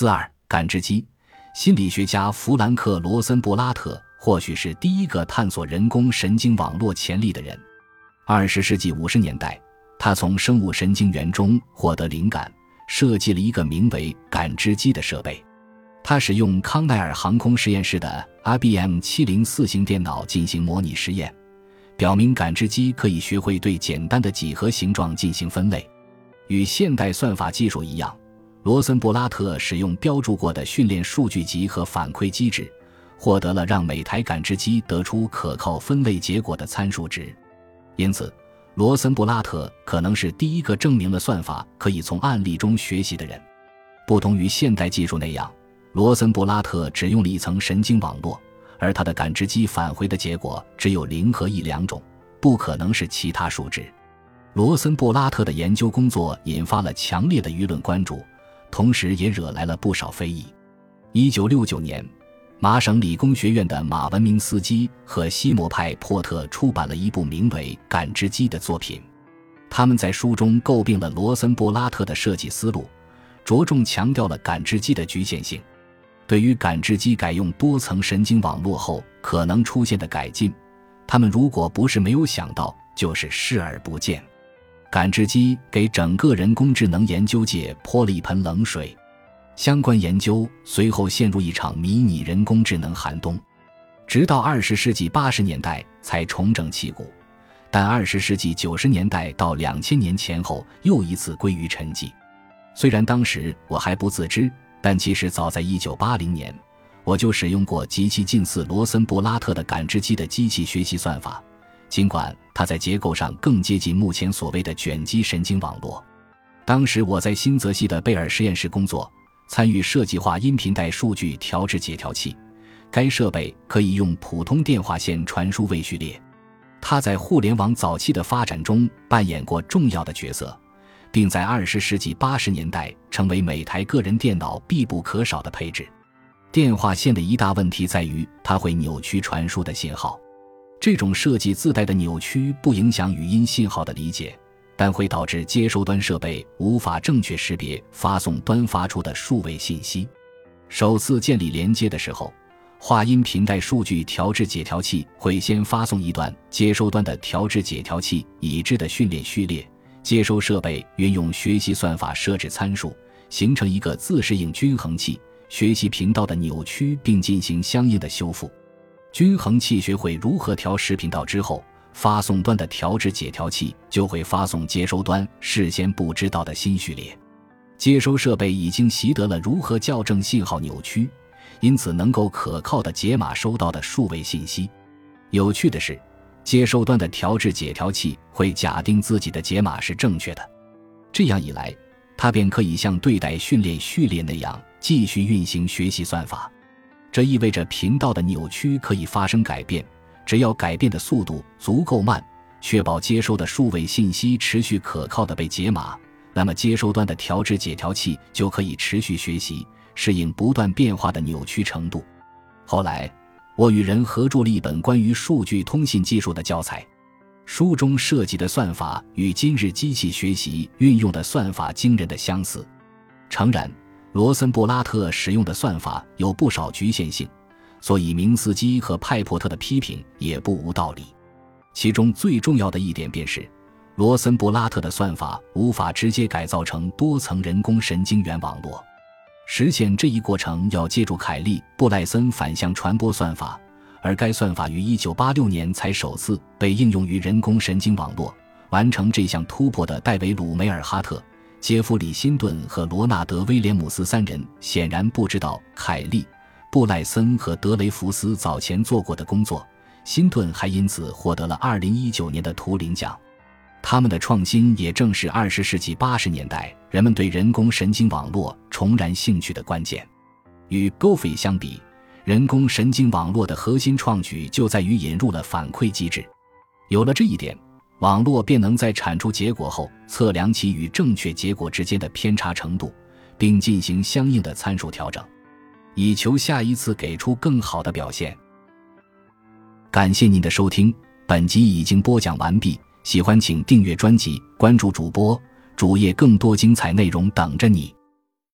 四二感知机，心理学家弗兰克·罗森布拉特或许是第一个探索人工神经网络潜力的人。二十世纪五十年代，他从生物神经元中获得灵感，设计了一个名为“感知机”的设备。他使用康奈尔航空实验室的 IBM 七零四型电脑进行模拟实验，表明感知机可以学会对简单的几何形状进行分类。与现代算法技术一样，罗森布拉特使用标注过的训练数据集和反馈机制，获得了让每台感知机得出可靠分类结果的参数值。因此，罗森布拉特可能是第一个证明了算法可以从案例中学习的人。不同于现代技术那样，罗森布拉特只用了一层神经网络，而他的感知机返回的结果只有零和一两种，不可能是其他数值。罗森布拉特的研究工作引发了强烈的舆论关注，同时也惹来了不少非议。一九六九年，麻省理工学院的马文明斯基和西摩派珀特出版了一部名为《感知机》的作品。他们在书中诟病了罗森布拉特的设计思路，着重强调了感知机的局限性。对于感知机改用多层神经网络后可能出现的改进，他们如果不是没有想到，就是视而不见。感知机给整个人工智能研究界泼了一盆冷水，相关研究随后陷入一场迷你人工智能寒冬，直到二十世纪八十年代才重整旗鼓，但二十世纪九十年代到两千年前后又一次归于沉寂。虽然当时我还不自知，但其实早在一九八零年，我就使用过极其近似罗森布拉特的感知机的机器学习算法。尽管它在结构上更接近目前所谓的卷积神经网络，当时我在新泽西的贝尔实验室工作，参与设计化音频带数据调制解调器。该设备可以用普通电话线传输未序列，它在互联网早期的发展中扮演过重要的角色，并在二十世纪八十年代成为每台个人电脑必不可少的配置。电话线的一大问题在于，它会扭曲传输的信号。这种设计自带的扭曲不影响语音信号的理解，但会导致接收端设备无法正确识别发送端发出的数位信息。首次建立连接的时候，话音频带数据调制解调器会先发送一段接收端的调制解调器已知的训练序列，接收设备运用学习算法设置参数，形成一个自适应均衡器，学习频道的扭曲并进行相应的修复。均衡器学会如何调时频道之后，发送端的调制解调器就会发送接收端事先不知道的新序列。接收设备已经习得了如何校正信号扭曲，因此能够可靠的解码收到的数位信息。有趣的是，接收端的调制解调器会假定自己的解码是正确的，这样一来，它便可以像对待训练序列那样继续运行学习算法。这意味着频道的扭曲可以发生改变，只要改变的速度足够慢，确保接收的数位信息持续可靠的被解码，那么接收端的调制解调器就可以持续学习，适应不断变化的扭曲程度。后来，我与人合著了一本关于数据通信技术的教材，书中设计的算法与今日机器学习运用的算法惊人的相似。诚然。罗森布拉特使用的算法有不少局限性，所以明斯基和派珀特的批评也不无道理。其中最重要的一点便是，罗森布拉特的算法无法直接改造成多层人工神经元网络。实现这一过程要借助凯利布赖森反向传播算法，而该算法于1986年才首次被应用于人工神经网络。完成这项突破的戴维鲁梅尔哈特。杰弗里·辛顿和罗纳德·威廉姆斯三人显然不知道凯利·布莱森和德雷福斯早前做过的工作。辛顿还因此获得了2019年的图灵奖。他们的创新也正是20世纪80年代人们对人工神经网络重燃兴趣的关键。与 GoFi 相比，人工神经网络的核心创举就在于引入了反馈机制。有了这一点。网络便能在产出结果后测量其与正确结果之间的偏差程度，并进行相应的参数调整，以求下一次给出更好的表现。感谢您的收听，本集已经播讲完毕。喜欢请订阅专辑，关注主播主页，更多精彩内容等着你。